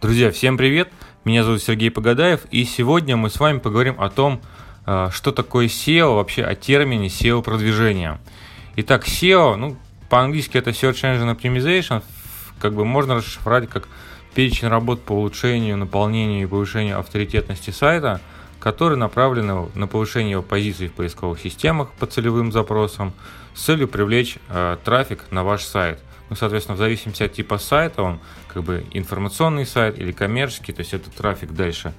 Друзья, всем привет! Меня зовут Сергей Погадаев, и сегодня мы с вами поговорим о том, э, что такое SEO, вообще о термине SEO-продвижения. Итак, SEO, ну, по-английски это Search Engine Optimization, как бы можно расшифровать как перечень работ по улучшению, наполнению и повышению авторитетности сайта, которые направлены на повышение его позиций в поисковых системах по целевым запросам с целью привлечь э, трафик на ваш сайт. Ну, соответственно, в зависимости от типа сайта, он как бы информационный сайт или коммерческий, то есть это трафик дальше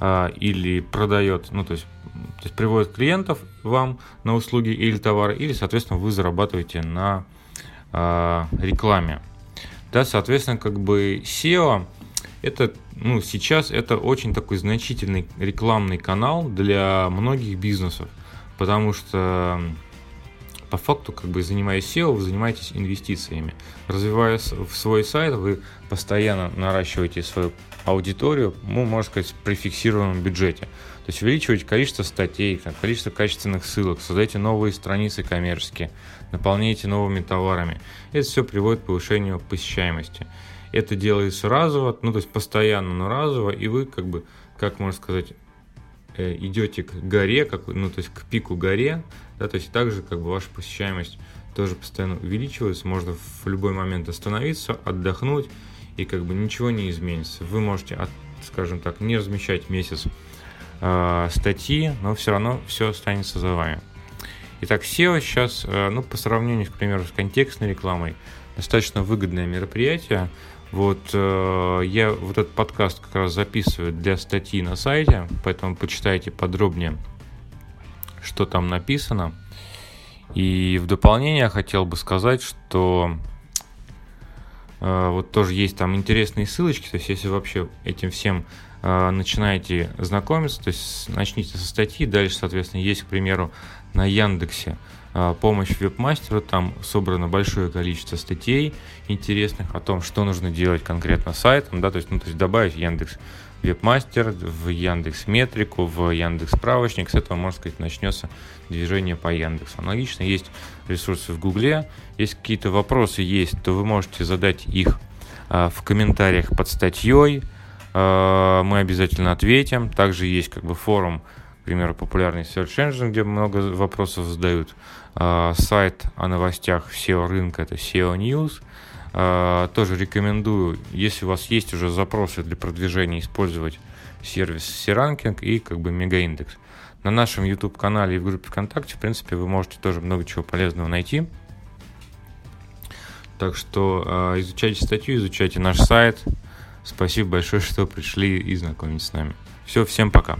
э, или продает, ну, то есть, то есть приводит клиентов вам на услуги или товары, или, соответственно, вы зарабатываете на э, рекламе. Да, соответственно, как бы SEO это, ну, сейчас это очень такой значительный рекламный канал для многих бизнесов, потому что по факту, как бы занимаясь SEO, вы занимаетесь инвестициями. Развивая свой сайт, вы постоянно наращиваете свою аудиторию, ну, можно сказать, при фиксированном бюджете. То есть увеличиваете количество статей, количество качественных ссылок, создаете новые страницы коммерческие, наполняете новыми товарами. Это все приводит к повышению посещаемости. Это делается разово, ну то есть постоянно, но разово, и вы как бы, как можно сказать, э, идете к горе, как, ну то есть к пику горе, да, то есть также как бы ваша посещаемость тоже постоянно увеличивается, можно в любой момент остановиться, отдохнуть, и как бы ничего не изменится. Вы можете, от, скажем так, не размещать месяц э, статьи, но все равно все останется за вами. Итак, SEO сейчас, э, ну, по сравнению, к примеру, с контекстной рекламой, достаточно выгодное мероприятие. Вот э, я вот этот подкаст как раз записываю для статьи на сайте, поэтому почитайте подробнее, что там написано. И в дополнение хотел бы сказать, что э, вот тоже есть там интересные ссылочки, то есть если вообще этим всем начинаете знакомиться, то есть начните со статьи, дальше, соответственно, есть, к примеру, на Яндексе а, помощь веб-мастеру, там собрано большое количество статей интересных о том, что нужно делать конкретно сайтом, да, то есть, ну, то есть добавить Яндекс Вебмастер в Яндекс Метрику, в Яндекс Справочник, с этого, можно сказать, начнется движение по Яндексу. Аналогично есть ресурсы в Гугле, если какие-то вопросы есть, то вы можете задать их а, в комментариях под статьей, мы обязательно ответим. Также есть как бы форум к примеру, популярный Search Engine, где много вопросов задают. А, сайт о новостях SEO рынка, это SEO News. А, тоже рекомендую, если у вас есть уже запросы для продвижения, использовать сервис C-Ranking и как бы Мегаиндекс. На нашем YouTube-канале и в группе ВКонтакте, в принципе, вы можете тоже много чего полезного найти. Так что э, изучайте статью, изучайте наш сайт. Спасибо большое, что пришли и знакомились с нами. Все, всем пока.